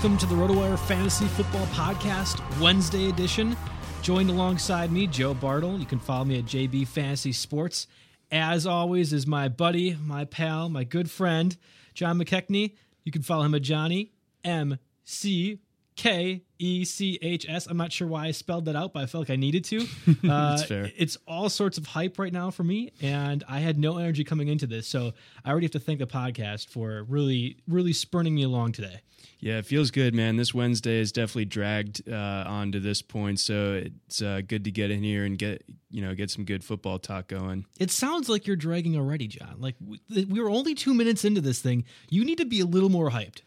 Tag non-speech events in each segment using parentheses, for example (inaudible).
Welcome to the RotoWire Fantasy Football Podcast, Wednesday edition. Joined alongside me, Joe Bartle. You can follow me at JB Fantasy Sports. As always, is my buddy, my pal, my good friend, John McKechnie. You can follow him at Johnny M C K E C H S. I'm not sure why I spelled that out, but I felt like I needed to. (laughs) Uh, fair. It's all sorts of hype right now for me, and I had no energy coming into this. So I already have to thank the podcast for really, really spurning me along today. Yeah, it feels good, man. This Wednesday is definitely dragged uh, on to this point, so it's uh, good to get in here and get you know get some good football talk going. It sounds like you're dragging already, John. Like we, we were only two minutes into this thing. You need to be a little more hyped.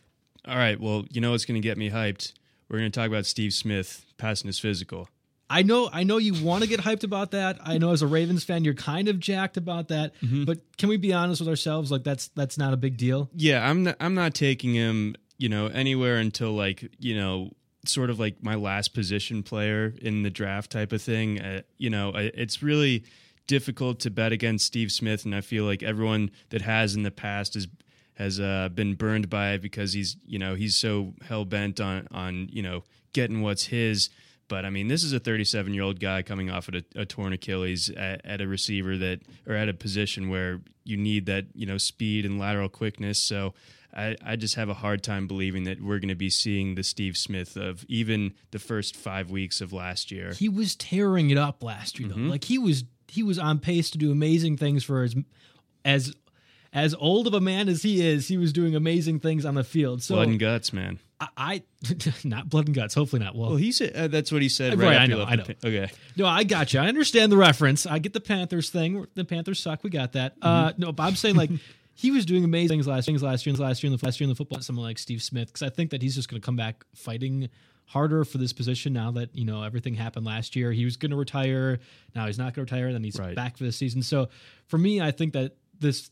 All right, well, you know what's going to get me hyped? We're going to talk about Steve Smith passing his physical. I know, I know you want to get hyped about that. I know as a Ravens fan, you're kind of jacked about that. But can we be honest with ourselves? Like that's that's not a big deal. Yeah, I'm not, I'm not taking him, you know, anywhere until like you know sort of like my last position player in the draft type of thing. Uh, you know, it's really difficult to bet against Steve Smith, and I feel like everyone that has in the past has has uh, been burned by it because he's you know he's so hell bent on on you know getting what's his. But I mean, this is a 37 year old guy coming off of a, a torn Achilles at, at a receiver that, or at a position where you need that, you know, speed and lateral quickness. So I, I just have a hard time believing that we're going to be seeing the Steve Smith of even the first five weeks of last year. He was tearing it up last year, though. Like he was he was on pace to do amazing things for as as as old of a man as he is. He was doing amazing things on the field. So Blood and guts, man. I, I (laughs) not blood and guts. Hopefully not. Well, Well, he said uh, that's what he said right, Right, I know, I know. Okay. No, I got you. I understand the reference. I get the Panthers thing. The Panthers suck. We got that. Uh, Mm-hmm. no, but I'm saying like (laughs) he was doing amazing things last things last year, last year in the last year in the football. Someone like Steve Smith, because I think that he's just going to come back fighting harder for this position now that you know everything happened last year. He was going to retire. Now he's not going to retire. Then he's Right. back for the season. So for me, I think that this.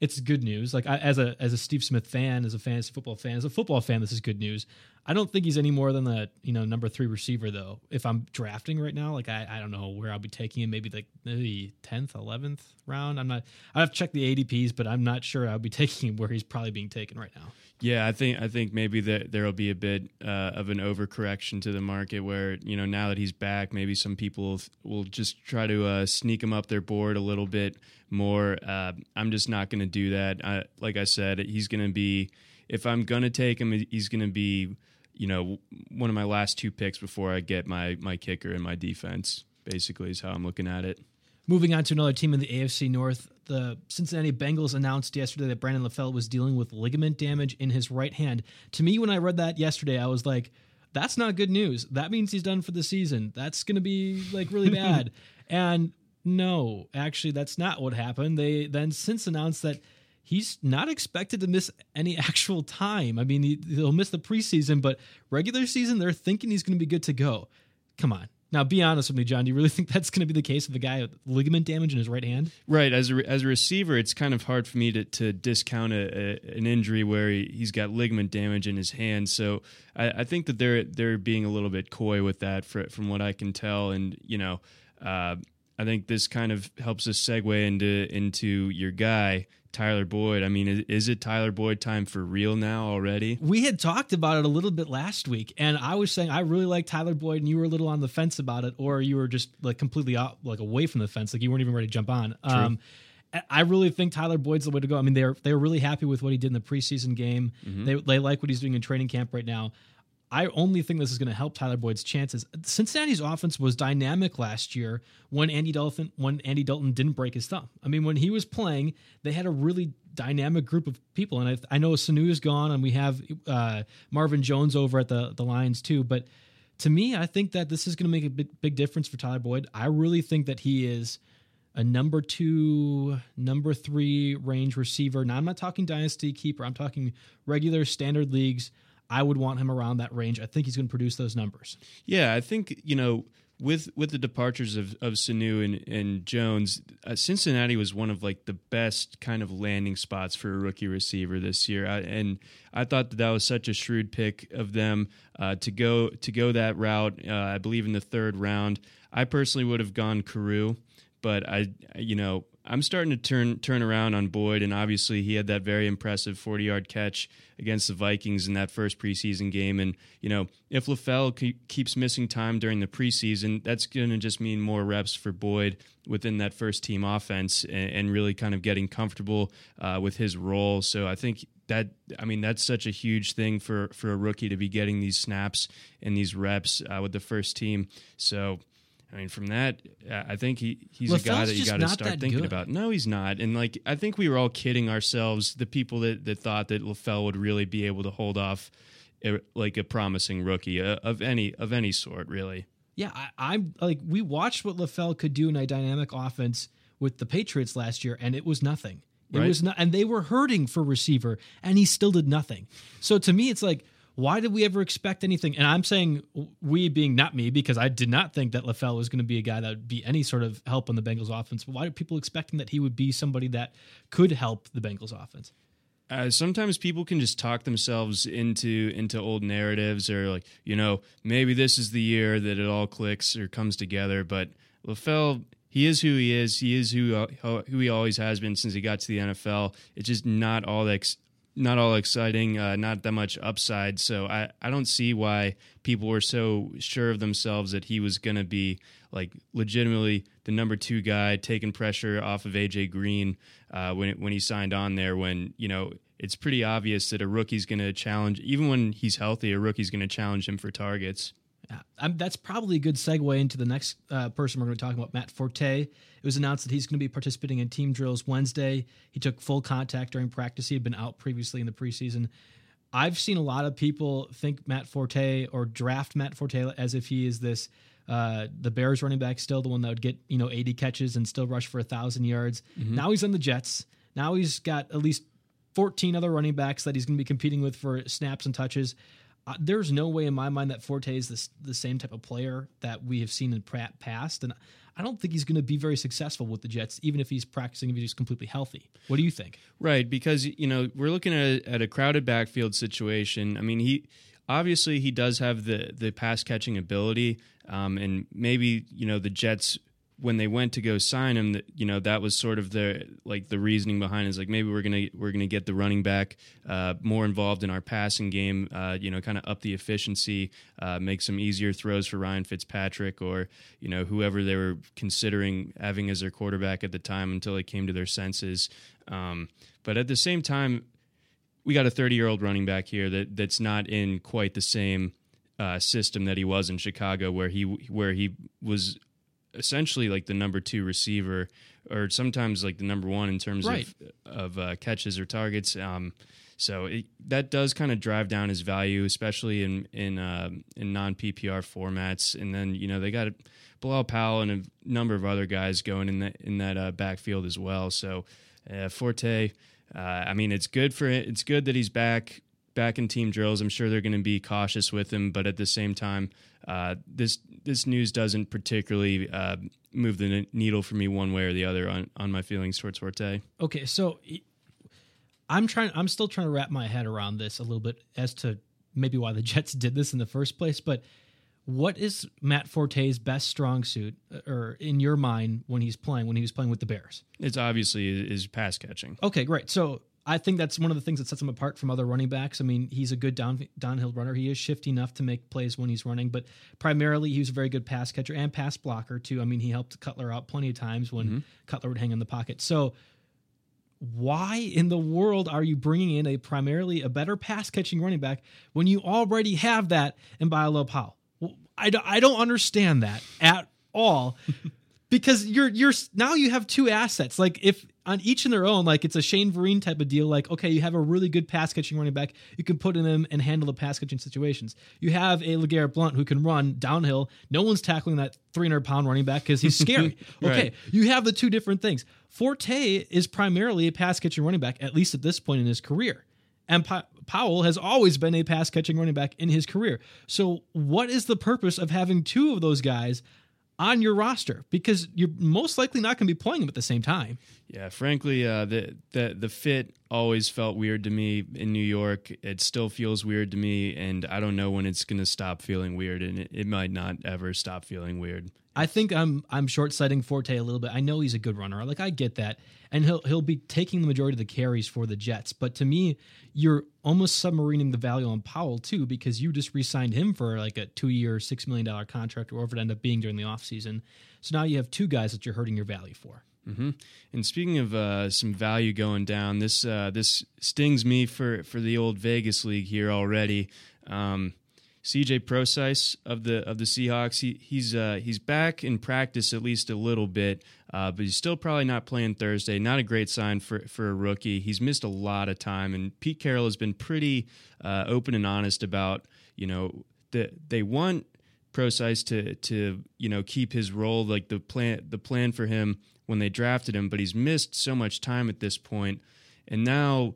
It's good news. Like I, as a as a Steve Smith fan, as a fantasy football fan, as a football fan, this is good news. I don't think he's any more than the you know number three receiver though. If I'm drafting right now, like I, I don't know where I'll be taking him. Maybe like maybe tenth, eleventh round. I'm not. I have to check the ADPs, but I'm not sure I'll be (laughs) taking him where he's probably being taken right now. Yeah, I think I think maybe that there will be a bit uh, of an overcorrection to the market where you know now that he's back, maybe some people will just try to uh, sneak him up their board a little bit more. Uh, I'm just not going to do that. I, like I said, he's going to be if I'm going to take him, he's going to be you know one of my last two picks before I get my my kicker and my defense. Basically, is how I'm looking at it. Moving on to another team in the AFC North, the Cincinnati Bengals announced yesterday that Brandon LaFell was dealing with ligament damage in his right hand. To me, when I read that yesterday, I was like, that's not good news. That means he's done for the season. That's going to be like really (laughs) bad. and no, actually, that's not what happened. They then since announced that he's not expected to miss any (laughs) actual time. I mean, he, will miss the preseason, but regular season, they're thinking he's going to be good to go. Come on. Now, be honest with me, John. Do you really (laughs) think that's going to be the case of the guy with ligament damage in his right hand? Right. As a, as a receiver, it's kind of hard for me to, to discount a, a, an injury where he, has got ligament damage in his hand. So I, I, think that they're they're being a little bit coy with that, for, from what I can tell. And you know, uh, I think this kind of helps us segue into into your guy Tyler Boyd. I mean, is, is, it Tyler Boyd time for real now already? We had talked about it a little bit last week, and I was saying I really like Tyler Boyd, and you were a little on the fence about it, or you were just like completely out, like away from the fence, like you weren't even ready to jump on. Um, I really think Tyler Boyd's the way to go. I mean, they're they're really happy with what he did in the preseason game. Mm-hmm. They they like what he's doing in training camp right now. I only think this is going to help Tyler Boyd's chances. Cincinnati's offense was dynamic last year when Andy Dalton when Andy Dalton didn't break his thumb. I mean, when he was playing, they had a really dynamic group of people, and I, I know Sanu is gone, and we have uh, Marvin Jones over at the the Lions too. But to me, I think that this is going to make a big, big difference for Tyler Boyd. I really think that he is a number two, number three range receiver. Now, I'm not talking dynasty keeper. I'm talking regular standard leagues. I would want him around that range. I think he's going to produce those numbers. Yeah, I think you know with with the departures of of Sanu and and Jones, uh, Cincinnati was one of like the best kind of landing spots for a rookie receiver this year, I, and I thought that that was such a shrewd pick of them uh, to go to go that route. Uh, I believe in the third round. I personally would have gone Carroo, but I you know I'm starting to turn turn around on Boyd, and obviously he had that very impressive 40 yard catch against the Vikings in that first preseason game. And you know, if LaFell keeps missing time during the preseason, that's going to just mean more reps for Boyd within that first team offense, and, and really kind of getting comfortable uh, with his role. So I think that I mean that's such a huge thing for for a rookie to be getting these snaps and these reps uh, with the first team. So I mean, from that, I think he he's LaFell's a guy that you got to start thinking good. about. No, he's not. And like, I think we were all kidding ourselves, the people that, that thought that LaFell would really be able to hold off a, like a promising rookie uh, of any of any sort, really. Yeah, I, am like we watched what LaFell could do in a dynamic offense with the Patriots last year, and it was nothing. It right. was not, and they were hurting for receiver, and he still did nothing. So to me, it's like why did we ever expect anything? And I'm saying we being not me because I did not think that LaFell was going to be a guy that would be any sort of help on the Bengals offense. But why are people expecting that he would be somebody that could help the Bengals offense? Uh, sometimes people can just talk themselves into into old narratives or like you know maybe this is the year that it all clicks or comes together. But LaFell he is who he is. He is who uh, who he always has been since he got to the NFL. It's just not all that not all exciting, uh, not that much upside. So I, I don't see why people were so sure of themselves that he was going to be like legitimately the number two guy taking pressure off of AJ Green uh, when when he signed on there. When you know it's pretty obvious that a rookie's going to challenge, even when he's healthy, a rookie's going to challenge him for targets. Yeah, that's probably a good segue into the next uh, person we're going to talk about, Matt Forte. It was announced that he's going to be participating in team drills Wednesday. He took full contact during practice. He had been out previously in the preseason. I've seen a lot of people think Matt Forte or draft Matt Forte as if he is this uh, the Bears running back, still the one that would get you know 80 catches and still rush for a thousand yards. Mm-hmm. Now he's on the Jets. Now he's got at least 14 other running backs that he's going to be competing with for snaps and touches. There's no way in my mind that Forte is the same type of player that we have seen in past, and I don't think he's going to be very successful with the Jets, even if he's practicing if he's completely healthy. What do you think? Right, because you know we're looking at at a crowded backfield situation. I mean, he obviously he does have the the pass catching ability, um, and maybe you know the Jets when they went to go sign him, that you know that was sort of the like the reasoning behind it is like maybe we're gonna we're gonna get the running back uh, more involved in our passing game, uh, you know, kind of up the efficiency, uh, make some easier throws for Ryan Fitzpatrick or you know whoever they were considering having as their quarterback at the time until they came to their senses. Um, but at the same time, we got a 30 year old running back here that that's not in quite the same uh, system that he was in Chicago, where he where he was essentially like the number two receiver, or sometimes like the number one in terms right. of of uh, catches or targets. Um, so it, that does kind of drive down his value, especially in in uh, in non PPR formats. And then you know they got Bilal Powell and a number of other guys going in that in that uh, backfield as well. So uh, Forte, uh, I mean, it's good for it. It's good that he's back back in team drills. I'm sure they're going to be cautious with him, but at the same time, uh, this this news doesn't particularly uh, move the needle for me one way or the other on, on my feelings towards Forte. Okay, so I'm trying. I'm still trying to wrap my head around this a little bit as to maybe why the (laughs) Jets did this in the first place. But what is Matt Forte's best strong suit, uh, or in your mind when he's playing when he was playing with the Bears? It's obviously is pass catching. Okay, great. So I think that's one of the things that sets him apart from other running backs. I mean, he's a good down downhill runner. He is shifty enough to make plays when he's running, but primarily he was a very good pass catcher and pass blocker too. I mean, he helped Cutler out plenty of times when mm-hmm. Cutler would hang in the pocket. So, why in the world are you bringing in a primarily a better pass catching running back when you already have that in Bilal Powell? I I don't understand that at all. (laughs) because you're you're now you have two assets. Like if on each in their own, like it's a Shane Vereen type of deal. Like, okay, you have a really good pass catching running back. You can put in him and handle the pass catching situations. You have a LeGarrette Blunt who can run downhill. No one's tackling that 300 pound running back because he's scary. (laughs) right. Okay, you have the two different things. Forte is primarily a pass catching running back, at least at this point in his career. And pa- Powell has always been a pass catching running back in his career. So, what is the purpose of having two of those guys on your roster because you're most likely not going to be playing them at the same time. Yeah, frankly, uh, the the the fit always felt weird to me in New York. It still feels weird to me, and I don't know when it's going to stop feeling weird, and it, it might not ever stop feeling weird. I think I'm I'm short sighting Forte a little bit. I know he's a good runner. Like I get that, and he'll he'll be taking the majority of the carries for the Jets. But to me, you're almost submarining the value on Powell too because you just re-signed him for like a two year, six million dollar contract, or whatever it ended up being during the offseason. So now you have two guys that you're hurting your value for. Mm-hmm. And speaking of uh, some value going down, this uh, this stings me for for the old Vegas league here already. Um, CJ Prosise of the of the Seahawks. He, he's uh, he's back in practice at least a little bit, uh, but he's still probably not playing Thursday. Not a great sign for for a rookie. He's missed a lot of time, and Pete Carroll has been pretty uh, open and honest about you know that they want Prosise to to you know keep his role like the plan the plan for him when they drafted him, but he's missed so much time at this point, and now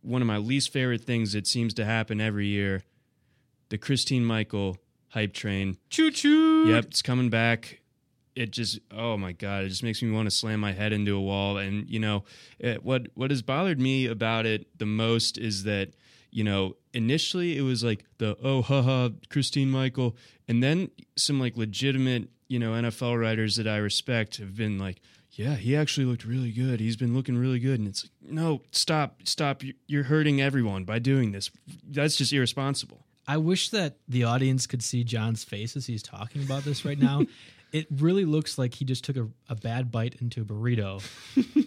one of my least favorite things that seems to happen every year the Christine Michael hype train. Choo choo. Yep, it's coming back. It just oh my god, it just makes me want to slam my head into a wall. And you know it, what what has bothered me about it the most is that you know initially it was like the oh haha Christine Michael, and then some like legitimate you know NFL writers that I respect have been like yeah, he actually looked really good. He's been looking really good. And it's like, no, stop, stop. You're hurting everyone by doing this. That's just irresponsible. I wish that the audience could see John's face as he's talking about this right now. (laughs) it really looks like he just took a, a bad bite into a burrito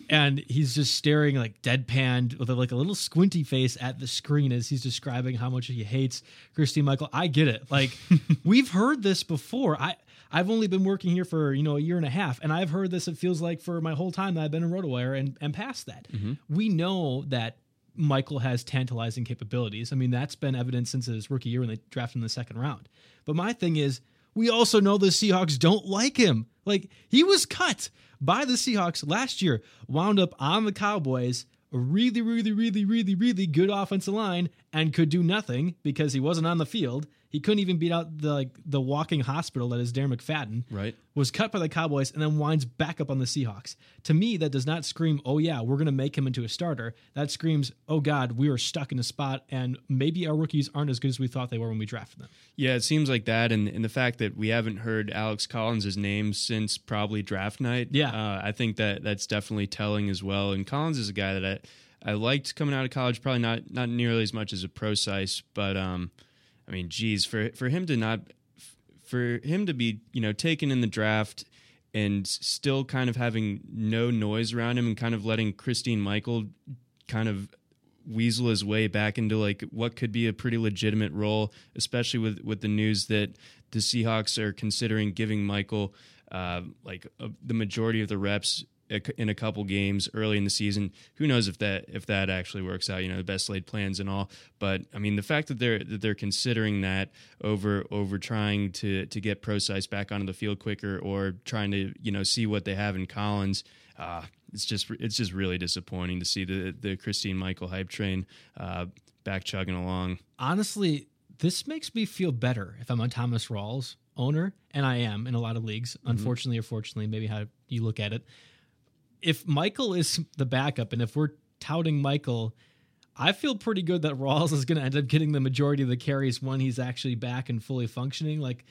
(laughs) and he's just staring like deadpan with a, like a little squinty face at the screen as he's describing how much he hates Christine Michael. I get it. Like (laughs) we've heard this before. I I've only been working here for, you know, a year and a half and I've heard this it feels like for my whole time that I've been in RotoWire and and past that. Mm-hmm. We know that Michael has tantalizing capabilities. I mean, that's been evident since his rookie year when they drafted in the second round. But my thing is, we also know the Seahawks don't like him. Like, he was cut by the Seahawks last year, wound up on the Cowboys, a really, really, really, really, really good offensive line and could do nothing because he wasn't on the field. He couldn't even beat out the like the walking hospital that is Darren McFadden. Right. Was cut by the Cowboys and then winds back up on the Seahawks. To me, that does not scream, "Oh yeah, we're going to make him into a starter." That screams, "Oh God, we are stuck in a spot, and maybe our rookies aren't as good as we thought they were when we drafted them." Yeah, it seems like that, and, and the fact that we haven't heard Alex Collins' name since probably draft night. Yeah. uh, I think that that's definitely telling as well. And Collins is a guy that I, I liked coming out of college, probably not not nearly as much as a Prosise, but um, I mean, geez, for for him to not for him to be you know taken in the draft and still kind of having no noise around him and kind of letting Christine Michael kind of weasel his way back into like what could be a pretty legitimate role, especially with with the news that the Seahawks are considering giving Michael uh, like a, the majority of the reps in a couple games early in the season. Who knows if that if that actually works out? You know, the best laid plans and all. But I mean, the fact that they're that they're considering that over over trying to to get Prosise back onto the field quicker or trying to you know see what they have in Collins. Uh, it's just it's just really disappointing to see the the Christine Michael hype train uh, back chugging along. Honestly, this makes me feel better if I'm a Thomas Rawls owner, and I am in a lot of leagues. Unfortunately or fortunately, maybe how you look at it. If Michael is the backup, and if we're touting Michael, I feel pretty good that Rawls is going to end up getting the majority of the carries when he's actually back and fully functioning. Like,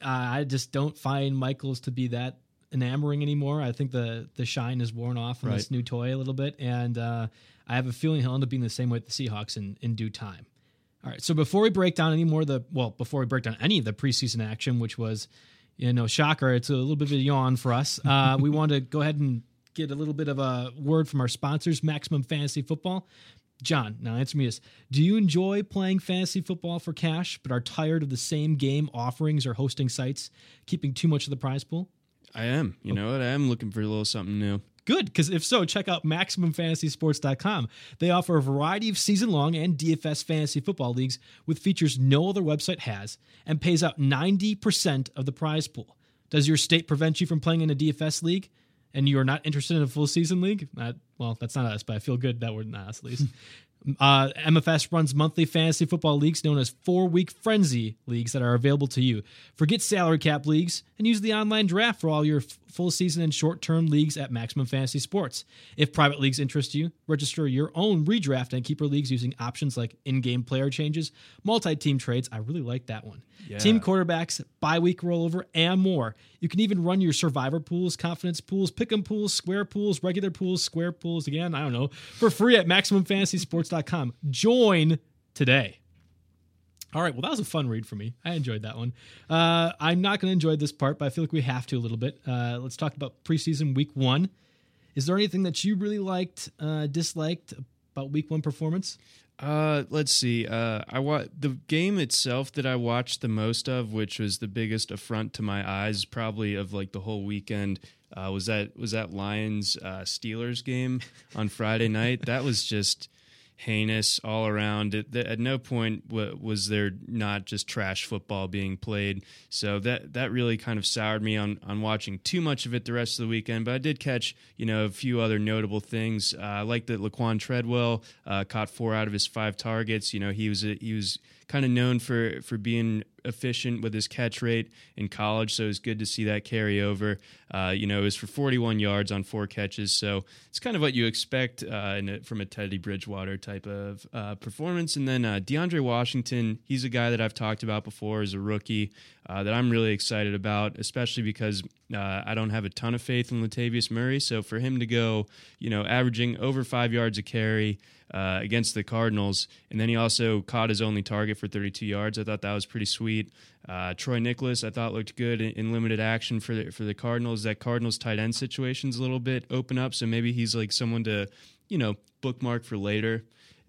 uh, I just don't find Michaels to be that enamoring anymore. I think the the shine is worn off on this new toy a little bit, and uh, I have a feeling he'll end up being the same way with the Seahawks in in due time. All right, so before we break down any more of the well, before we break down any of the preseason action, which was, you know, shocker, it's a little bit of a yawn for us. Uh, we (laughs) want to go ahead and get a little bit of a word from our sponsors, Maximum Fantasy Football. John, now answer me this. Do you enjoy playing fantasy football for cash, but are tired of the same game offerings or hosting sites keeping too much of the prize pool? I am, you know what? I am looking for a little something new. Good, because if so, check out MaximumFantasySports.com. They offer a variety of season long and DFS fantasy football leagues with features no other website has and pays out 90% of the prize pool. Does your state prevent you from playing in a DFS league and you are not interested in a full season league? Well, that's not us, but I feel good that we're not us at least. (laughs) Uh, MFS runs monthly fantasy football leagues known as four week frenzy leagues that are available to you. Forget salary cap leagues and use the online draft for all your f- full season and short term leagues at Maximum Fantasy Sports. If private leagues interest you, register your own redraft and keeper leagues using options like in game player changes, multi team trades. I really like that one. Team quarterbacks, bye week rollover, and more. You can even run your survivor pools, confidence pools, pick'em pools, square pools, regular pools, square pools again, I don't know, for free at MaximumFantasySports.com. Join today. All right, well, that was a fun read for me. I enjoyed that one. Uh, I'm not going to enjoy this part, but I feel like we have to a little bit. Uh, let's talk about preseason week one. Is there anything that you really liked, uh, disliked about week one performance? Uh, let's see. Uh, I wa- the game itself that I watched the most of, which was the biggest affront to my eyes, probably of like the whole weekend, uh, was that was that Lions Steelers game on Friday night. That was just heinous all around. Th- at no point was there not just trash football being played. So that that really kind of soured me on on watching too much of it the rest of the weekend. But I did catch you know a few other notable things. Uh, I like that Laquon Treadwell uh, caught four out of his five targets. You know he was a, he was kind of known for for being efficient with his catch rate in college, so it was good to see that carry over. Uh, you know, it was for 41 yards on four catches, so it's kind of what you expect uh, a, from a Teddy Bridgewater type of uh, performance. And then uh, DeAndre Washington, he's a guy that I've talked about before as a rookie uh, that I'm really excited about, especially because uh, I don't have a ton of faith in Latavius Murray. So for him to go, you know, averaging over five yards a carry uh, against the Cardinals, and then he also caught his only target for 32 yards. I thought that was pretty sweet. Uh, Troy Niklas, I thought looked good in, in limited action for the, for the Cardinals. That Cardinals tight end situation's a little bit open up, so maybe he's like someone to, you know, bookmark for later,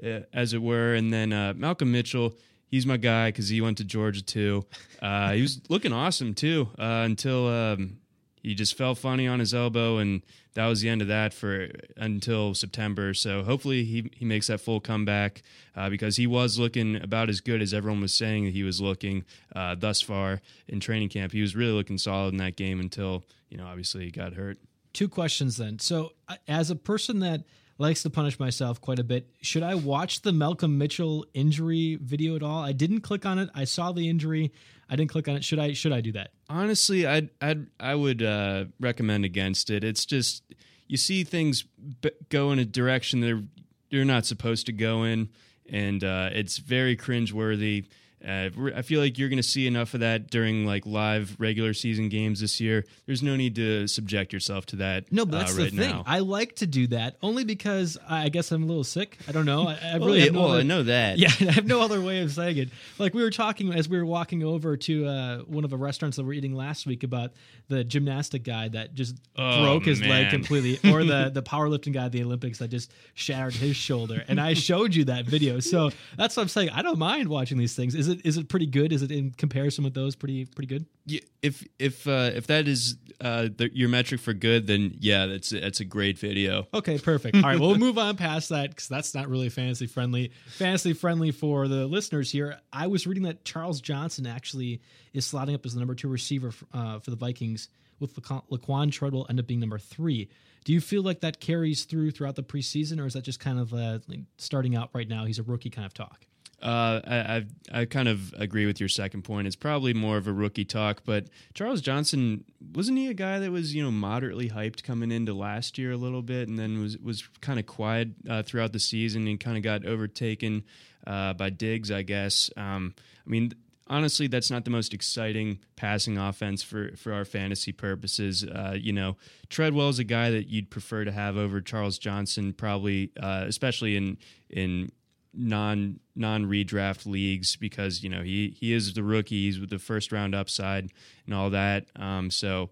uh, as it were. And then uh, Malcolm Mitchell. He's my guy because he went to Georgia too. Uh, he was looking awesome too uh, until um, he just fell funny on his elbow, and that was the end of that for until September. So hopefully he he makes that full comeback uh, because he was looking about as good as everyone was saying that he was looking uh, thus far in training camp. He was really looking solid in that game until you know obviously he got hurt. two questions then. So, uh, as a person that likes to punish myself quite a bit. Should I watch the Malcolm Mitchell injury video at all? I didn't click on it. I saw the injury. I didn't click on it. Should I? Should I do that? Honestly, I'd, I'd I would uh, recommend against it. It's just you see things b- go in a direction they're you're not supposed to go in, and uh, it's very cringeworthy. Uh, I feel like you're going to see enough of that during like live regular season games this year. There's no need to subject yourself to that. No, but that's uh, right the thing. Now. I like to do that only because I guess I'm a little sick. I don't know. I, I well, (laughs) really yeah, no well, other- I know that. (laughs) Yeah, I have no other way of saying it. Like we were talking as we were walking over to uh, one of the restaurants that we are eating last week about the gymnastic guy that just Oh, broke his leg completely, or the (laughs) the powerlifting guy at the Olympics that just shattered his shoulder. And I showed you that video, so that's what I'm saying. I don't mind watching these things. Is it is it pretty good? Is it in comparison with those pretty pretty good? Yeah, if if uh, if that is uh, the, your metric for good, then yeah, that's that's a great video. Okay, perfect. All right, we'll move on past that because that's not really fantasy friendly. Fantasy friendly for the listeners here. I was reading that Charles Johnson actually is slotting up as the number two receiver uh, for the Vikings, with Laquon, Laquon Treadwell end up being number three. Do you feel like that carries through throughout the preseason, or is that just kind of uh, starting out right now? He's a rookie kind of talk. Uh, I, I I kind of agree with your second point. It's probably more of a rookie talk, but Charles Johnson wasn't he a guy that was you know moderately hyped coming into last year a little bit, and then was was kind of quiet uh, throughout the season and kind of got overtaken uh, by Diggs, I guess. Um, I mean. Honestly, that's not the most exciting passing offense for, for our fantasy purposes. Uh, you know, Treadwell is a guy that you'd prefer to have over Charles Johnson, probably, uh, especially in in non non redraft leagues because you know he he is the rookie. He's with the first round upside and all that. Um so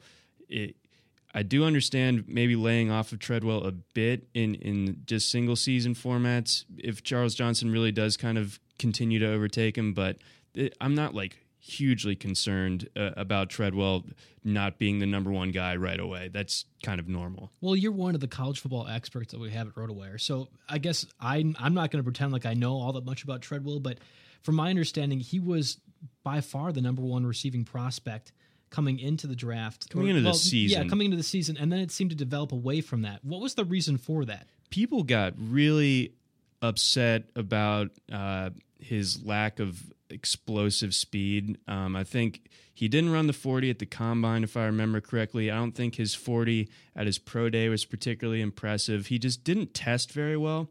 it I do understand maybe laying off of Treadwell a bit in in just single season formats if Charles Johnson really does kind of continue to overtake him but it, I'm not like hugely concerned uh, about Treadwell not being the number one guy right away that's kind of normal Well, you're one of the college football experts that we have at RotoWire, so I guess I'm I'm not going to pretend like I know all that much about Treadwell, but from my understanding, he was by far the number one receiving prospect coming into the draft. Coming into the season. yeah, coming into the season, and then it seemed to develop away from that. What was the reason for that? people got really upset about uh, his lack of explosive speed. Um, I think he didn't run the 40 at the combine, if I remember correctly. I don't think his 40 at his pro day was particularly impressive. He just didn't test very well.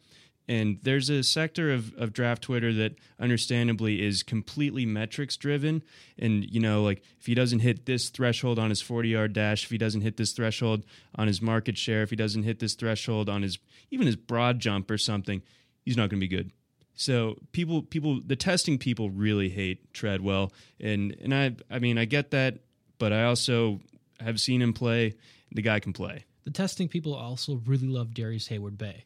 And there's a sector of, of draft Twitter that understandably is completely metrics driven. And, you know, like if he doesn't hit this threshold on his 40 yard dash, if he doesn't hit this threshold on his market share, if he doesn't hit this threshold on his even his broad jump or something, he's not going to be good. So people, people, the testing people really hate Treadwell, and and I, I mean, I get that, but I also have seen him play. The guy can play. The testing people also really love Darrius Heyward-Bey,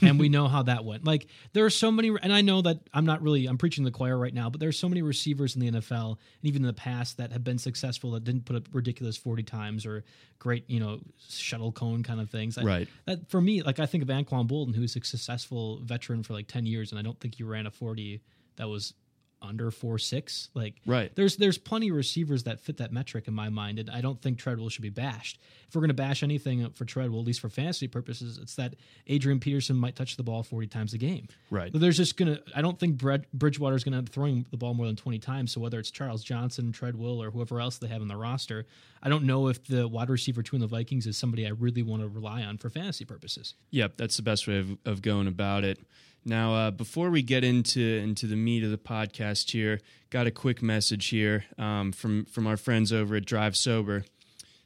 and we know how that went. Like there are so many, and I know that I'm not really I'm preaching the choir right now, but there are so many receivers in the NFL and even in the past that have been successful that didn't put up ridiculous 40 times or great you know shuttle cone kind of things. I- Right. That for me, like I think of Anquan Boldin, who's a successful veteran for like 10 years, and I don't think he ran a 40 that was under four six. Like Right. there's there's plenty of receivers that fit that metric in my mind, and I don't think Treadwell should be bashed. If we're going to bash anything for Treadwell, at least for fantasy purposes, it's that Adrian Peterson might touch the ball 40 times a game. Right. But there's just gonna. I don't think Bred, Bridgewater's going to be throwing the ball more than 20 times. So whether it's Charles Johnson, Treadwell, or whoever else they have on the roster, I don't know if the wide receiver two in the Vikings is somebody I really want to rely on for fantasy purposes. Yep, that's the best way of, of going about it. Now, uh, before we get into into the meat of the podcast here, got a quick message here um, from from our friends over at Drive Sober.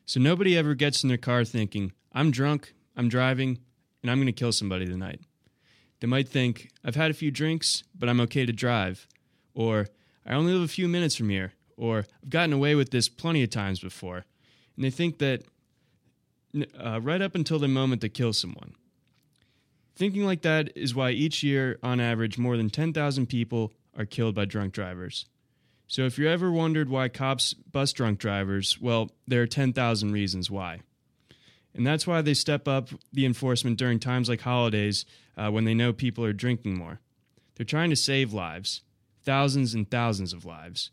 So nobody ever gets in their car thinking, "I'm drunk, I'm driving, and I'm going to kill somebody tonight." They might think, "I've had a few drinks, but I'm okay to drive," or "I only live a few minutes from here," or "I've gotten away with this plenty of times before," and they think that uh, right up until the moment they kill someone. Thinking like that is why each year, on average, more than 10,000 people are killed by drunk drivers. So if you ever wondered why cops bust drunk drivers, well, there are 10,000 reasons why. And that's why they step up the enforcement during times like holidays uh, when they know people are drinking more. They're trying to save lives, thousands and thousands of lives.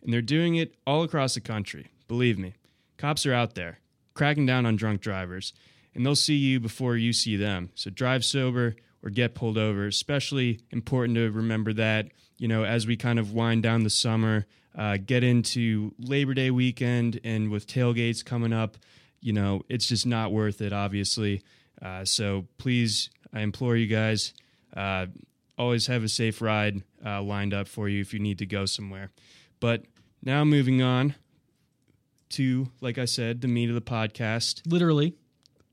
And they're doing it all across the country. Believe me, cops are out there cracking down on drunk drivers. And they'll see you before you see them. So drive sober or get pulled over. Especially important to remember that, you know, as we kind of wind down the summer, uh, get into Labor Day weekend, and with tailgates coming up, you know, it's just not worth it, obviously. Uh, so please, I implore you guys, uh, always have a safe ride uh, lined up for you if you need to go somewhere. But now moving on to, like I said, the meat of the podcast. Literally,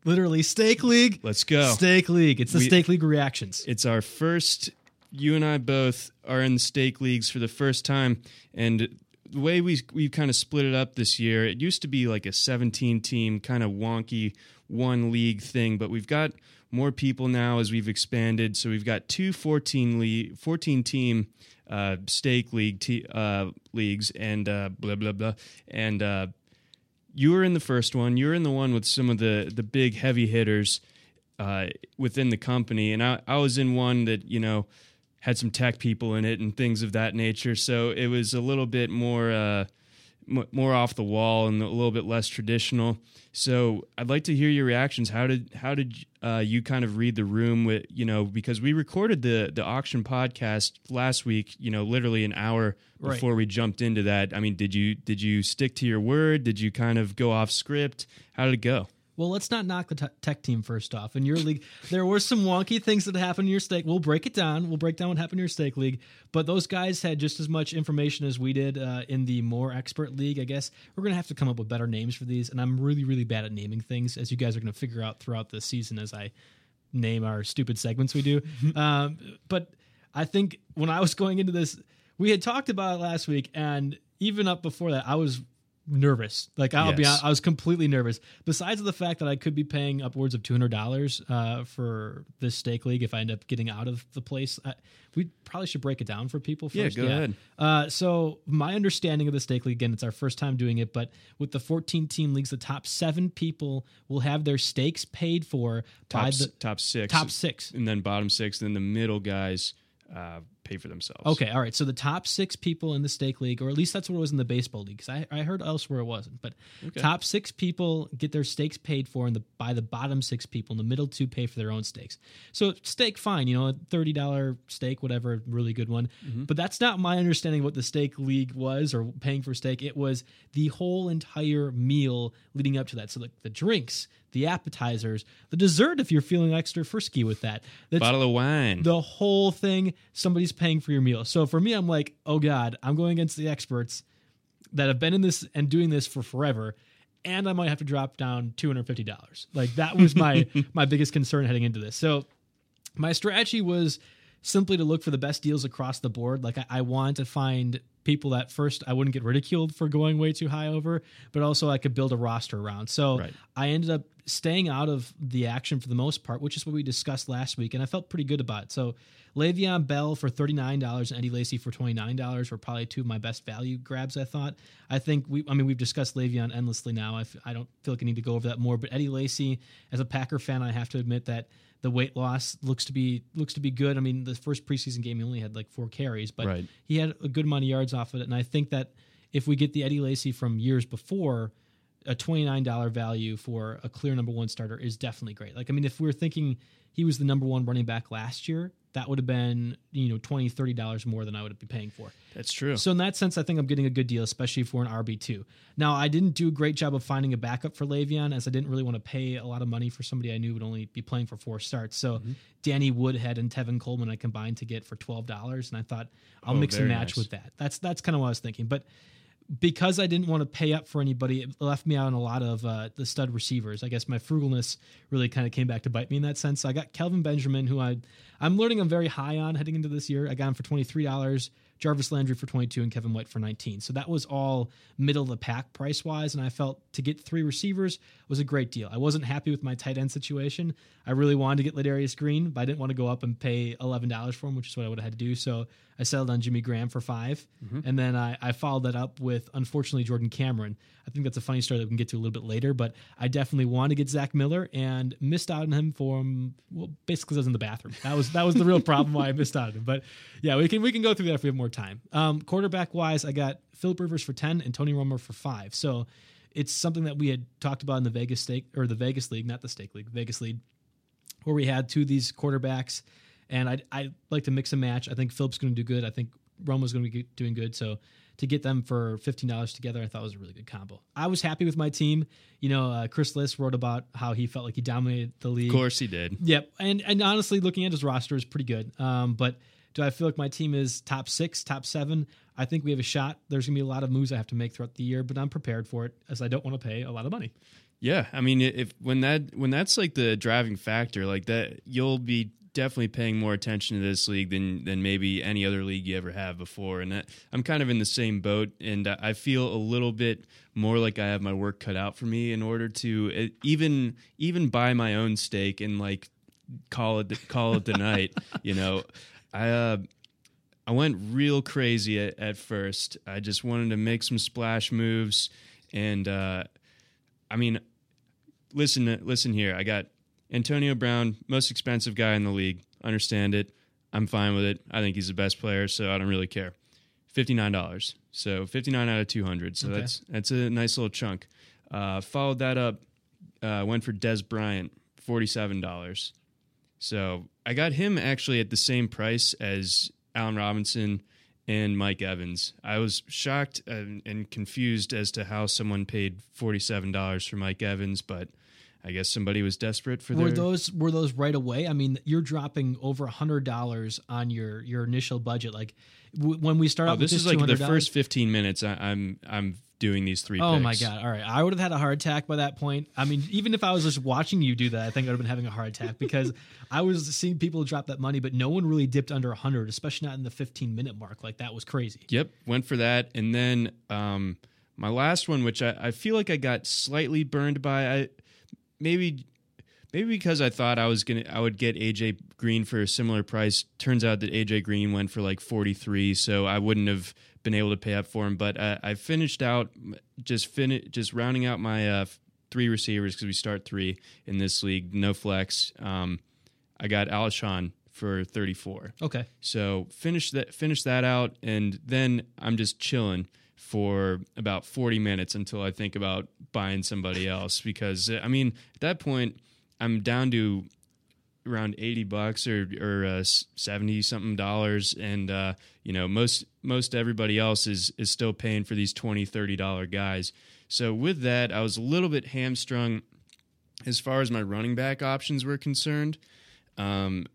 literally, Steak League. Let's go. Steak League. It's the We- Steak League reactions. It's our first. You and I both are in the steak leagues for the first time, and the way we we kind of split it up this year, it used to be like a 17 team kind of wonky one league thing, but we've got more people now as we've expanded. So we've got two 14 league, 14 team uh, steak league te- uh, leagues, and uh, blah blah blah, and uh, you were in the first one. You were in the one with some of the the big heavy hitters uh, within the company, and I, I was in one that you know had some tech people in it and things of that nature. So it was a little bit more uh, m- more off the wall and a little bit less traditional. So I'd like to hear your reactions. How did how did uh, you kind of read the room with you know because we recorded the the auction podcast last week. You know, literally an hour Right. before we jumped into that. I mean, did you did you stick to your word? Did you kind of go off script? How did it go? Well, let's not knock the te- tech team first off. In your league, there were some wonky things that happened in your steak. We'll break it down. We'll break down what happened in your steak league. But those guys had just as much information as we did uh, in the more expert league. I guess we're gonna have to come up with better names for these. And I'm really, really bad at naming things, as you guys are gonna figure out throughout the season as I name our stupid segments we do. um, but I think when I was going into this, we had talked about it last week, and even up before that, I was nervous. Like I'll be Yes. honest, I was completely nervous. Besides the fact that I could be paying upwards of two hundred dollars uh, for this steak league if I end up getting out of the place. I, we probably should break it down for people first. Yeah, go ahead. Uh, so my understanding of the steak league again, it's our first time doing it, but with the fourteen team leagues, the top seven people will have their steaks paid for Top by the top six, top six. and then bottom six, and then the middle guys uh, pay for themselves. Okay, all right. So the top six people in the steak league, or at least that's what it was in the baseball league, because I, I heard elsewhere it wasn't. But top six people get their steaks paid for, and the by the bottom six people, and the middle two pay for their own steaks. So steak, fine, you know, a thirty dollar steak, whatever, really good one. Mm-hmm. But that's not my understanding of what the steak league was, or paying for steak. It was the whole entire meal leading up to that. So the, the drinks, the appetizers, the dessert, if you're feeling extra frisky with that. That's bottle of wine. the whole thing somebody's paying for your meal so for me i'm like oh god i'm going against the experts that have been in this and doing this for forever and i might have to drop down $250 like that was my (laughs) my biggest concern heading into this so my strategy was simply to look for the best deals across the board. Like I, I want to find people that first I wouldn't get ridiculed for going way too high over, but also I could build a roster around. So Right. I ended up staying out of the action for the most part, which is what we discussed last week, and I felt pretty good about it. So Le'Veon Bell for thirty nine dollars and Eddie Lacy for twenty nine dollars were probably two of my best value grabs. I thought. I think we. I mean, we've discussed Le'Veon endlessly now. I f- I don't feel like I need to go over that more. But Eddie Lacy, as a Packer fan, I have to admit that the weight loss looks to be looks to be good. I mean, the first preseason game he only had like four carries, but Right. he had a good amount of yards off of it. And I think that if we get the Eddie Lacy from years before, a twenty nine dollar value for a clear number one starter is definitely great. Like I mean, if we're thinking he was the number one running back last year, that would have been you know 20 30 dollars more than I would be paying for. That's true. So in that sense, I think I'm getting a good deal, especially for an RB two. Now, I didn't do a great job of finding a backup for Le'Veon, as I didn't really want to pay a lot of money for somebody I knew would only be playing for four starts. So Mm-hmm. Danny Woodhead and Tevin Coleman I combined to get for twelve dollars, and I thought I'll Oh, mix and match nice. with that. That's that's kind of what I was thinking, but. Because I didn't want to pay up for anybody, it left me out on a lot of uh, the stud receivers. I guess my frugalness really kind of came back to bite me in that sense. So I got Kelvin Benjamin, who I I'm learning I'm very high on heading into this year. I got him for twenty three dollars. Jarvis Landry for 22 and Kevin White for 19. So that was all middle of the pack price wise. And I felt to get three receivers was a great deal. I wasn't happy with my tight end situation. I really wanted to get Ladarius Green, but I didn't want to go up and pay $11 for him, which is what I would have had to do. So I settled on Jimmy Graham for 5 And then I, I followed that up with, unfortunately, Jordan Cameron. I think that's a funny story that we can get to a little bit later, but I definitely wanted to get Zach Miller and missed out on him for, um, well, basically, I was in the bathroom. That was, that was the real problem why I missed out on him. But yeah, we can we can go through that if we have more time. Um, quarterback wise, I got Philip Rivers for ten and Tony Romo for five. So it's something that we had talked about in the Vegas steak or the Vegas league, not the steak league, Vegas league, where we had two of these quarterbacks, and I I like to mix and match. I think Philip's going to do good. I think Romo's going to be doing good. So to get them for fifteen dollars together, I thought was a really good combo. I was happy with my team. You know, uh, Chris Liss wrote about how he felt like he dominated the league. Of course he did. Yep, and and honestly, looking at his roster is pretty good. Um, but do I feel like my team is top six, top seven? I think we have a shot. There's gonna be a lot of moves I have to make throughout the year, but I'm prepared for it as I don't want to pay a lot of money. Yeah, I mean, if when that when that's like the driving factor, like that, you'll be definitely paying more attention to this league than than maybe any other league you ever have before. And that, I'm kind of in the same boat, and I feel a little bit more like I have my work cut out for me in order to uh, even even buy my own steak and like call it call it the night. You know, I. Uh, I went real crazy at, at, first. I just wanted to make some splash moves, and uh, I mean, listen, listen here. I got Antonio Brown, most expensive guy in the league. Understand it. I'm fine with it. I think he's the best player, so I don't really care. Fifty nine dollars. So fifty nine out of two hundred. So okay. that's that's a nice little chunk. Uh, followed that up. Uh, went for Dez Bryant, forty seven dollars. So I got him actually at the same price as Allen Robinson and Mike Evans. I was shocked and, and confused as to how someone paid forty seven dollars for Mike Evans, but I guess somebody was desperate for. Were their... those were those right away? I mean, you're dropping over a hundred dollars on your your initial budget. Like w- when we start oh, out, this is like the first fifteen minutes. I, I'm I'm doing these three. Oh picks. my god! All right, I would have had a heart attack by that point. I mean, even if I was just watching you do that, I think I would have been having a heart attack because (laughs) I was seeing people drop that money, but no one really dipped under hundred, especially not in the fifteen minute mark. Like that was crazy. Yep, went for that, and then um, my last one, which I, I feel like I got slightly burned by. I maybe maybe because I thought I was gonna I would get AJ Green for a similar price. Turns out that AJ Green went for like forty three, so I wouldn't have been able to pay up for him. But uh, I finished out just fin just rounding out my uh, three receivers because we start three in this league, no flex. Um, I got Alshon for 34. Okay. So finish that finish that out and then I'm just chilling for about 40 minutes until I think about buying somebody else because I mean at that point I'm down to around 80 bucks or or uh, 70 something dollars and uh, you know most most everybody else is is still paying for these 20 30 dollar guys so with that I was a little bit hamstrung as far as my running back options were concerned um,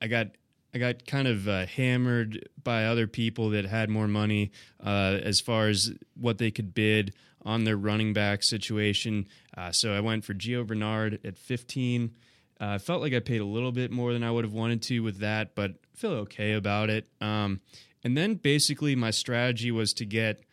I got I got kind of uh, hammered by other people that had more money uh, as far as what they could bid on their running back situation. Uh, so I went for Gio Bernard at 15. Uh, I felt like I paid a little bit more than I would have wanted to with that, but feel okay about it. Um, and then basically my strategy was to get,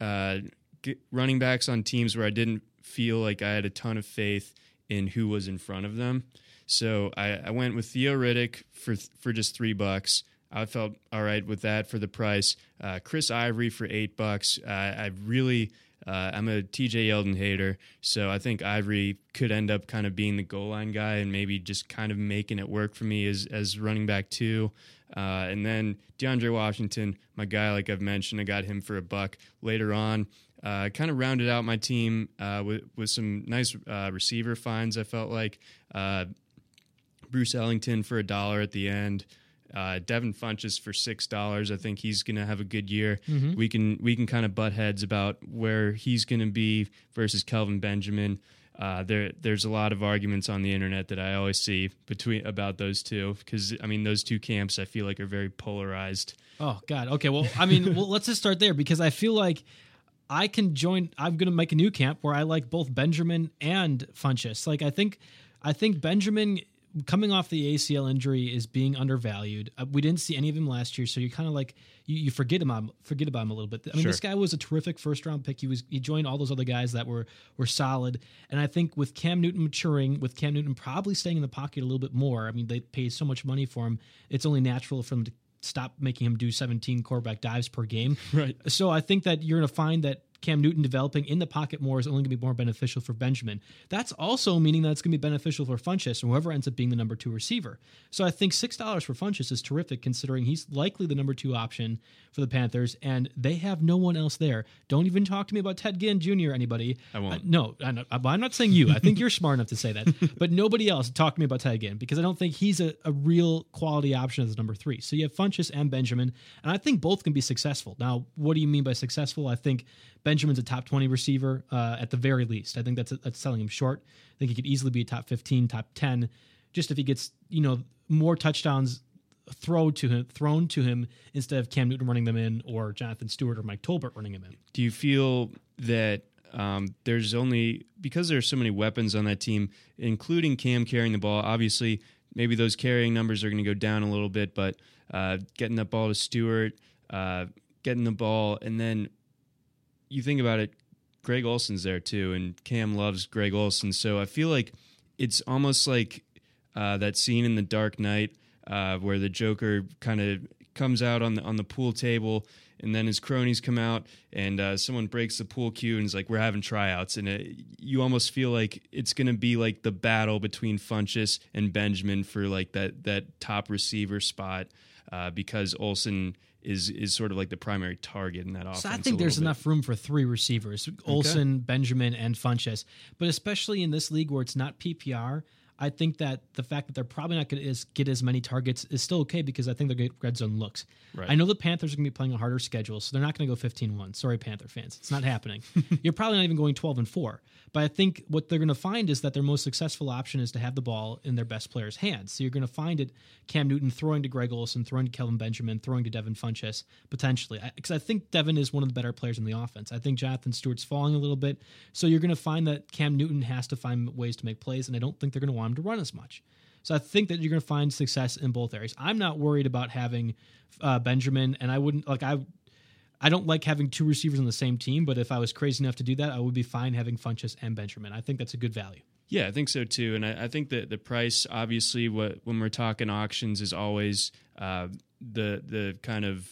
uh, get running backs on teams where I didn't feel like I had a ton of faith in who was in front of them. So I, I went with Theo Riddick for for just three bucks. I felt all right with that for the price. Uh, Chris Ivory for eight bucks. Uh, I really uh, I'm a TJ Yeldon hater, so I think Ivory could end up kind of being the goal line guy and maybe just kind of making it work for me as as running back two. Uh, and then DeAndre Washington, my guy, like I've mentioned, I got him for a buck later on. Uh, kind of rounded out my team uh, with with some nice uh, receiver finds. I felt like uh, Bruce Ellington for a dollar at the end. Uh, Devin Funchess for six dollars. I think he's going to have a good year. Mm-hmm. We can we can kind of butt heads about where he's going to be versus Kelvin Benjamin. Uh, there there's a lot of arguments on the internet that I always see between about those two because I mean those two camps I feel like are very polarized. Oh God. Okay. Well, I mean, (laughs) well, let's just start there because I feel like I can join. I'm going to make a new camp where I like both Benjamin and Funchess. Like I think I think Benjamin coming off the ACL injury is being undervalued. Uh, we didn't see any of him last year, so you kind of like you, you, forget him forget about him a little bit. I mean, sure. this guy was a terrific first round pick. He was he joined all those other guys that were were solid, and I think with Cam Newton maturing, with Cam Newton probably staying in the pocket a little bit more. I mean, they paid so much money for him; it's only natural for them to stop making him do 17 quarterback dives per game. (laughs) Right. So I think that you're going to find that Cam Newton developing in the pocket more is only going to be more beneficial for Benjamin. That's also meaning that it's going to be beneficial for Funchess and whoever ends up being the number two receiver. So I think six dollars for Funchess is terrific, considering he's likely the number two option for the Panthers, and they have no one else there. Don't even talk to me about Ted Ginn Jr. Anybody? I won't. Uh, no, I'm not, I'm not saying you. I think you're smart enough to say that, (laughs) but nobody else talk to me about Ted Ginn because I don't think he's a, a real quality option as number three. So you have Funchess and Benjamin, and I think both can be successful. Now, what do you mean by successful? I think Benjamin's a top 20 receiver uh, at the very least. I think that's that's selling him short. I think he could easily be a top 15, top 10, just if he gets you know more touchdowns thrown to him, thrown to him instead of Cam Newton running them in or Jonathan Stewart or Mike Tolbert running him in. Do you feel that um, there's only because there's so many weapons on that team, including Cam carrying the ball. Obviously, maybe those carrying numbers are going to go down a little bit, but uh, getting that ball to Stewart, uh, getting the ball, and then you think about it, Greg Olsen's there too, and Cam loves Greg Olsen. So I feel like it's almost like uh, that scene in The Dark Knight uh, where the Joker kind of comes out on the on the pool table and then his cronies come out and uh, someone breaks the pool cue and is like we're having tryouts and it, you almost feel like it's going to be like the battle between Funchess and Benjamin for like that that top receiver spot uh, because Olsen is is sort of like the primary target in that offense. So I think there's enough room for three receivers: Olsen, okay. Benjamin, and Funchess. But especially in this league where it's not PPR, I think that the fact that they're probably not going to get as many targets is still okay because I think they're get red zone looks. Right. I know the Panthers are going to be playing a harder schedule, so they're not going to go 15 1. Sorry, Panther fans. It's not happening. (laughs) You're probably not even going 12 and 4. But I think what they're going to find is that their most successful option is to have the ball in their best player's hands. So you're going to find it Cam Newton throwing to Greg Olsen, throwing to Kelvin Benjamin, throwing to Devin Funchess, potentially. Because I, I think Devin is one of the better players in the offense. I think Jonathan Stewart's falling a little bit. So you're going to find that Cam Newton has to find ways to make plays, and I don't think they're going to want him to run as much. So I think that you're going to find success in both areas. I'm not worried about having uh, Benjamin, and I wouldn't like I. I don't like having two receivers on the same team, but if I was crazy enough to do that, I would be fine having Funchess and Benjamin. I think that's a good value. Yeah, I think so too, and I, I think that the price, obviously, what when we're talking auctions, is always uh, the the kind of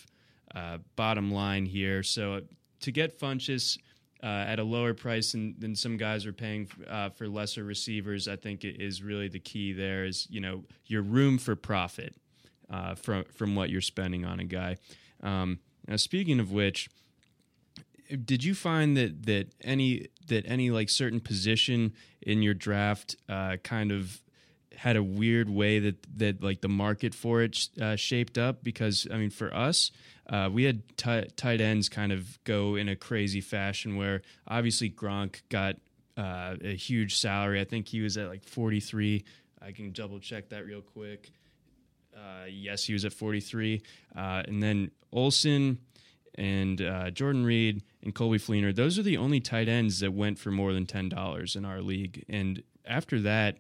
uh, bottom line here. So uh, to get Funchess uh, at a lower price than, than some guys are paying uh, for lesser receivers, I think it is really the key. There is you know your room for profit uh, from from what you're spending on a guy. Um, now, speaking of which, did you find that that any that any like certain position in your draft uh, kind of had a weird way that that like the market for it uh, shaped up? Because I mean, for us, uh, we had t- tight ends kind of go in a crazy fashion where obviously Gronk got uh, a huge salary. I think he was at like 43. I can double check that real quick. Uh, yes, he was at 43. Uh, and then Olsen and uh, Jordan Reed and Colby Fleener, those are the only tight ends that went for more than $10 in our league. And after that,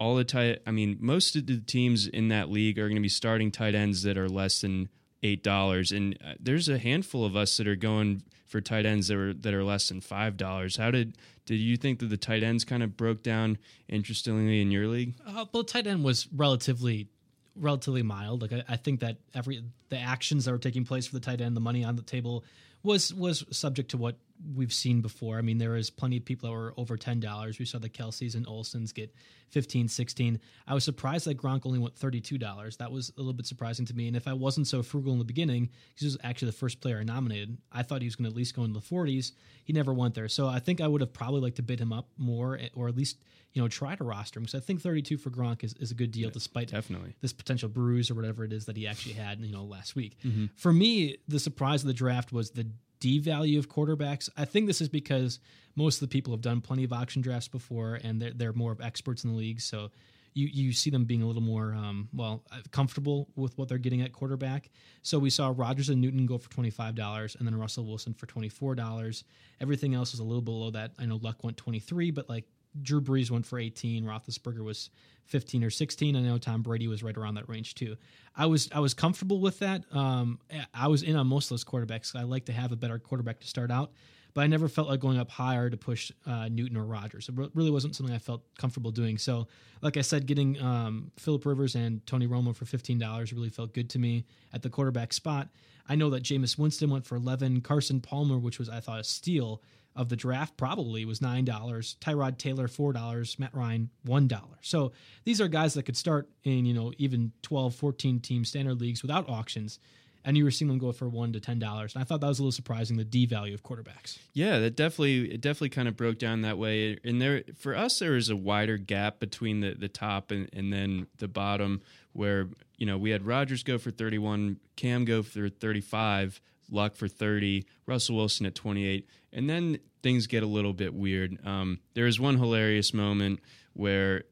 all the tight, I mean, most of the teams in that league are going to be starting tight ends that are less than eight dollars, and uh, there's a handful of us that are going for tight ends that are that are less than five dollars. How did did you think that the tight ends kind of broke down interestingly in your league? Uh, well, tight end was relatively relatively mild. Like I, I, think that every the actions that were taking place for the tight end, the money on the table was was subject to what we've seen before. I mean, there was plenty of people that were over ten dollars. We saw the Kelces and Olsens get 15, 16. I was surprised that Gronk only went thirty two dollars. That was a little bit surprising to me. And if I wasn't so frugal in the beginning, he was actually the first player I nominated. I thought he was going to at least go into the forties. He never went there. So I think I would have probably liked to bid him up more, or at least you know try to roster him because I think thirty two for Gronk is, is a good deal yeah, despite definitely this potential bruise or whatever it is that he actually had you know last week. Mm-hmm. For me, the surprise of the draft was the D value of quarterbacks. I think this is because most of the people have done plenty of auction drafts before, and they're they're more of experts in the league. So you you see them being a little more um, well comfortable with what they're getting at quarterback. So we saw Rodgers and Newton go for twenty five dollars, and then Russell Wilson for twenty four dollars. Everything else was a little below that. I know Luck went twenty three, but like Drew Brees went for 18. Roethlisberger was 15 or 16. I know Tom Brady was right around that range too. I was I was comfortable with that. Um, I was in on most of those quarterbacks. I like to have a better quarterback to start out. but I never felt like going up higher to push uh, Newton or Rodgers. It really wasn't something I felt comfortable doing. So, like I said, getting um, Philip Rivers and Tony Romo for fifteen dollars really felt good to me at the quarterback spot. I know that Jameis Winston went for eleven. Carson Palmer, which was I thought a steal of the draft, probably was nine dollars. Tyrod Taylor four dollars. Matt Ryan one dollar. So these are guys that could start in you know even 12, 14 team standard leagues without auctions and you were seeing them go for one to ten dollars. And I thought that was a little surprising, the D value of quarterbacks. Yeah, that definitely it definitely kind of broke down that way. And there for us there was a wider gap between the, the top and, and then the bottom where, you know, we had Rodgers go for thirty one, Cam go for thirty five, Luck for 30, Russell Wilson at 28, and then things get a little bit weird. Um, there was one hilarious moment where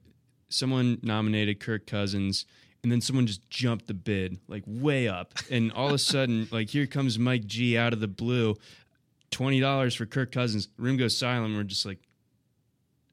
someone nominated Kirk Cousins and then someone just jumped the bid like way up and all of a sudden (laughs) like here comes mike g out of the blue $20 for kirk cousins room goes silent we're just like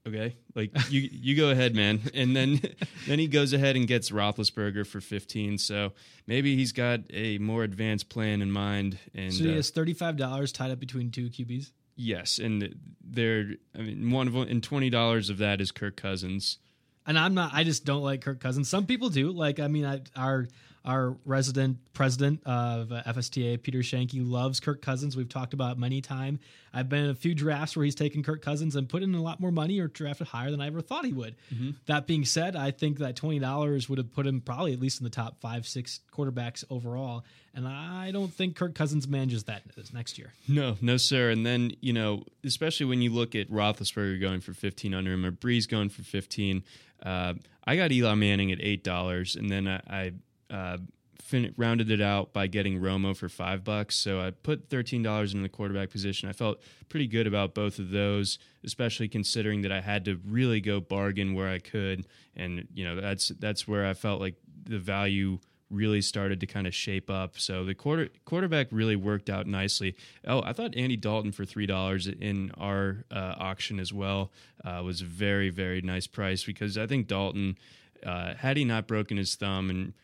okay like you you go ahead man and then (laughs) then he goes ahead and gets roethlisberger for 15 so maybe he's got a more advanced plan in mind and so he uh, has $35 tied up between two qb's yes and they're i mean one of them and $20 of that is kirk cousins and I'm not. I just don't like Kirk Cousins. Some people do. Like, I mean, I, our our resident president of FSTA, Peter Schoenke, loves Kirk Cousins. We've talked about many time. I've been in a few drafts where he's taken Kirk Cousins and put in a lot more money or drafted higher than I ever thought he would. Mm-hmm. That being said, I think that twenty dollars would have put him probably at least in the top five, six quarterbacks overall. And I don't think Kirk Cousins manages that next year. No, no, sir. And then you know, especially when you look at Roethlisberger going for fifteen under him, or Brees going for fifteen. Uh, I got Eli Manning at eight dollars, and then I, I uh, fin- rounded it out by getting Romo for five bucks. So I put thirteen dollars in the quarterback position. I felt pretty good about both of those, especially considering that I had to really go bargain where I could, and you know that's that's where I felt like the value really started to kind of shape up. So the quarter quarterback really worked out nicely. Oh, I thought Andy Dalton for three dollars in our uh, auction as well uh, was a very very nice price because I think Dalton, uh, had he not broken his thumb and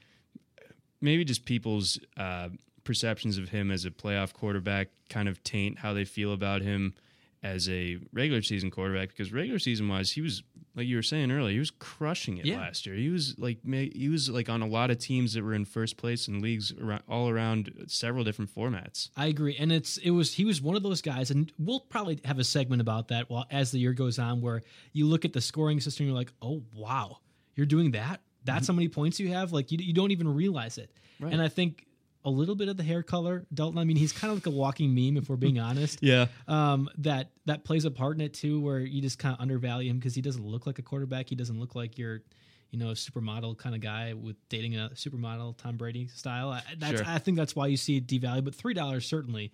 maybe just people's uh, perceptions of him as a playoff quarterback kind of taint how they feel about him as a regular season quarterback because regular season wise he was like you were saying earlier he was crushing it yeah. last year. He was like he was like on a lot of teams that were in first place in leagues around, all around several different formats. I agree. And it's it was he was one of those guys and we'll probably have a segment about that while as the year goes on where you look at the scoring system you're like oh wow. You're doing that that's mm-hmm. how many points you have like you, you don't even realize it right. and i think a little bit of the hair color. Dalton, I mean, he's kind of like a walking meme, if we're being (laughs) honest. yeah. Um, that that plays a part in it too, where you just kind of undervalue him because he doesn't look like a quarterback. He doesn't look like your, you know, a supermodel kind of guy with dating a supermodel Tom Brady style. I, that's, sure. I think that's why you see it devalue. But three dollars certainly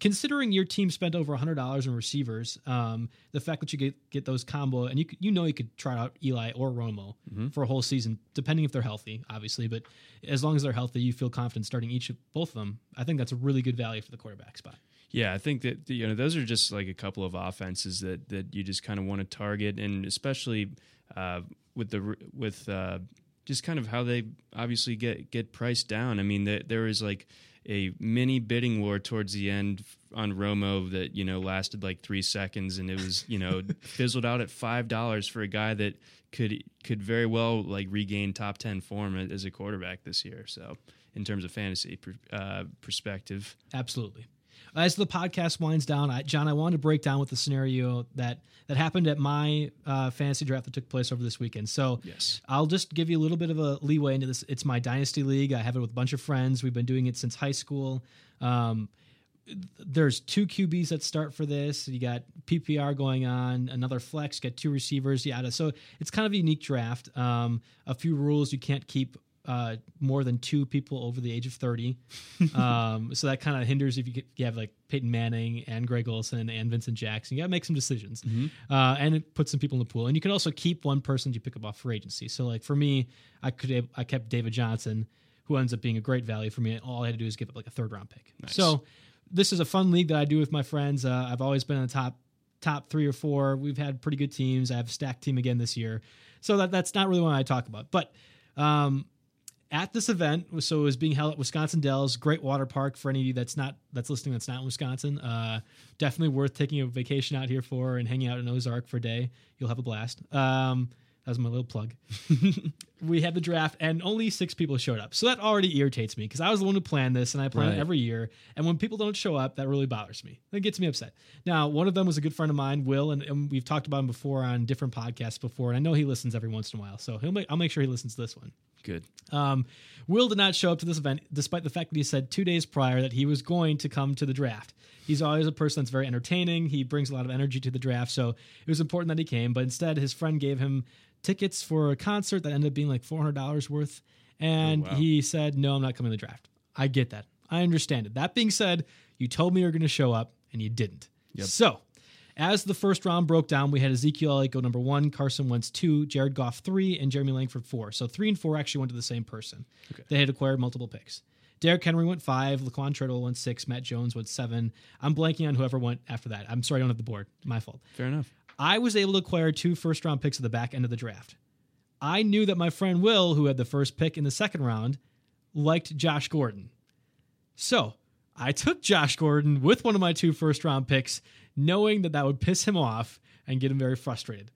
considering your team spent over hundred dollars in receivers, um, the fact that you get get those combo and you you know you could try out Eli or Romo mm-hmm. for a whole season, depending if they're healthy, obviously. But as long as they're healthy, you feel confident starting each of both of them. I think that's a really good value for the quarterback spot. Yeah, I think that you know those are just like a couple of offenses that that you just kind of want to target, and especially uh, with the with uh, just kind of how they obviously get get priced down. I mean, there, there is like a mini bidding war towards the end on Romo that you know lasted like three seconds, and it was you know (laughs) fizzled out at five dollars for a guy that could could very well like regain top ten form as a quarterback this year. So in terms of fantasy uh, perspective, absolutely. As the podcast winds down, I, John, I wanted to break down with the scenario that that happened at my uh, fantasy draft that took place over this weekend. So, yes, I'll just give you a little bit of a leeway into this. It's my dynasty league. I have it with a bunch of friends. We've been doing it since high school. Um, there's two QBs that start for this. You got PPR going on, another flex, you got two receivers, yada. So it's kind of a unique draft. Um, a few rules: you can't keep uh, more than two people over the age of 30. (laughs) um, so that kind of hinders if you, get, you have like Peyton Manning and Greg Olsen and Vincent Jackson. You got to make some decisions. Mm-hmm. Uh, and it puts some people in the pool. And you can also keep one person you pick up off for agency. So like for me, I could I kept David Johnson, who ends up being a great value for me. All I had to do is give up like a third round pick. Nice. So this is a fun league that I do with my friends. Uh, I've always been in the top top three or four. We've had pretty good teams. I have a stacked team again this year. So that that's not really what I talk about. But um, at this event. So it was being held at Wisconsin Dells, great water park for any that's not that's listening that's not in Wisconsin. Uh, definitely worth taking a vacation out here for and hanging out in Noah's Ark for a day. You'll have a blast. Um, that was my little plug. (laughs) we had the draft, and only six people showed up. So that already irritates me because I was the one who planned this, and I plan Right. it every year. And when people don't show up, that really bothers me. That gets me upset. Now, one of them was a good friend of mine, Will, and, and we've talked about him before on different podcasts before. And I know he listens every once in a while, so he'll make, I'll make sure he listens to this one. Good. Um, Will did not show up to this event, despite the fact that he said two days prior that he was going to come to the draft. He's always a person that's very entertaining. He brings a lot of energy to the draft, so it was important that he came. But instead, his friend gave him tickets for a concert that ended up being like four hundred dollars worth, and oh, he said, "No, I'm not coming to the draft." I get that. I understand it. That being said, you told me you were going to show up, and you didn't. So. As the first round broke down, we had Ezekiel Elliott go number one, Carson Wentz two, Jared Goff three, and Jeremy Langford four. So three and four actually went to the same person. They had acquired multiple picks. Derrick Henry went five, Laquon Treadwell went six, Matt Jones went seven. I'm blanking on whoever went after that. I'm sorry, I don't have the board. My fault. Fair enough. I was able to acquire two first round picks at the back end of the draft. I knew that my friend Will, who had the first pick in the second round, liked Josh Gordon. So I took Josh Gordon with one of my two first round picks, knowing that that would piss him off and get him very frustrated.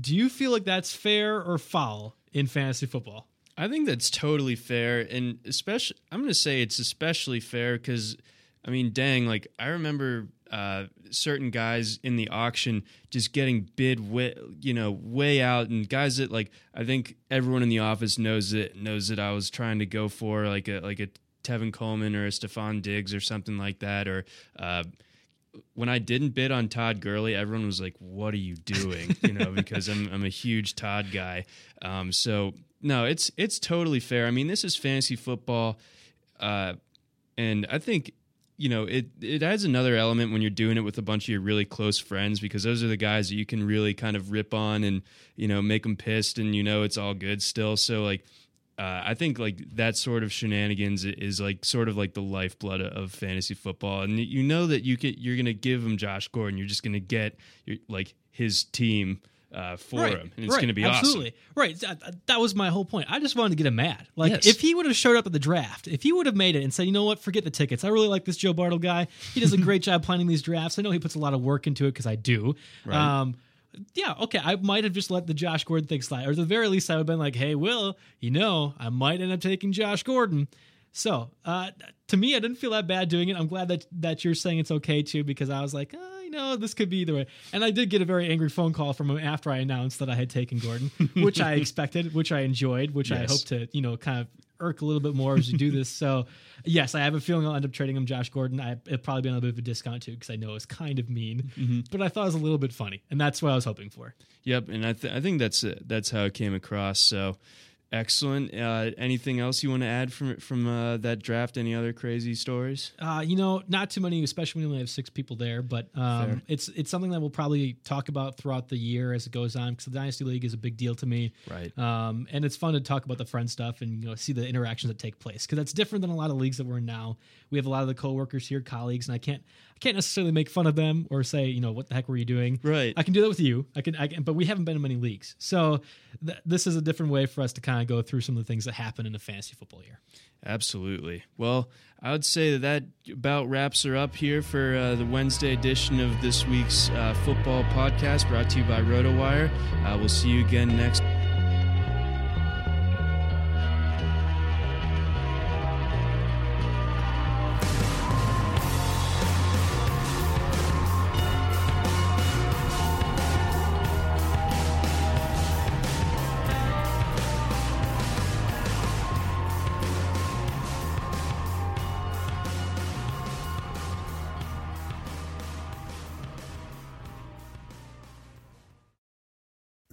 Do you feel like that's fair or foul in fantasy football? I think that's totally fair, and especially I'm going to say it's especially fair because, I mean, dang, like I remember uh, certain guys in the auction just getting bid way, you know, way out, and guys that like I think everyone in the office knows it knows that I was trying to go for like a like a Tevin Coleman or a Stefon Diggs or something like that, or. Uh, when I didn't bid on Todd Gurley, everyone was like, "What are you doing?" You know, because I'm I'm a huge Todd guy. Um, so no, it's it's totally fair. I mean, this is fantasy football, uh, and I think you know it it adds another element when you're doing it with a bunch of your really close friends because those are the guys that you can really kind of rip on and you know make them pissed and you know it's all good still. So like uh, I think like that sort of shenanigans is like sort of like the lifeblood of fantasy football, and you know that you get you're gonna give him Josh Gordon, you're just gonna get your, like his team uh, for him, and it's right, gonna be absolutely right. That, that was my whole point. I just wanted to get him mad. Like Yes. if he would have showed up at the draft, if he would have made it and said, "You know what? Forget the tickets. I really like this Joe Bartle guy. He does a great (laughs) job planning these drafts. I know he puts a lot of work into it because I do." Um, yeah, okay. I might have just let the Josh Gordon thing slide, or at the very least, I would have been like, "Hey, Will, you know, I might end up taking Josh Gordon." So, uh, to me, I didn't feel that bad doing it. I'm glad that that you're saying it's okay too, because I was like, oh, you know, this could be either way. And I did get a very angry phone call from him after I announced that I had taken Gordon, (laughs) which I expected, which I enjoyed, which I Yes. hope to, you know, kind of irk a little bit more as we do (laughs) this. So, yes, I have a feeling I'll end up trading him Josh Gordon. I, it'll probably be on a bit of a discount too, because I know it's kind of mean, but I thought it was a little bit funny, and that's what I was hoping for. Yep, and I th- I think that's uh, that's how it came across. So excellent. Uh, anything else you want to add from from uh, that draft? Any other crazy stories? Uh, you know, not too many, especially when you only have six people there. But um, it's it's something that we'll probably talk about throughout the year as it goes on because the dynasty league is a big deal to me. Right. Um, and it's fun to talk about the friend stuff and you know see the interactions that take place because that's different than a lot of leagues that we're in now. We have a lot of the coworkers here, colleagues, and I can't I can't necessarily make fun of them or say you know what the heck were you doing. Right. I can do that with you. I can, I can but we haven't been in many leagues, so th- this is a different way for us to kind of go through some of the things that happen in a fantasy football year. Absolutely. Well, I would say that that about wraps her up here for uh, the Wednesday edition of this week's uh, football podcast brought to you by RotoWire. Uh, we'll see you again next.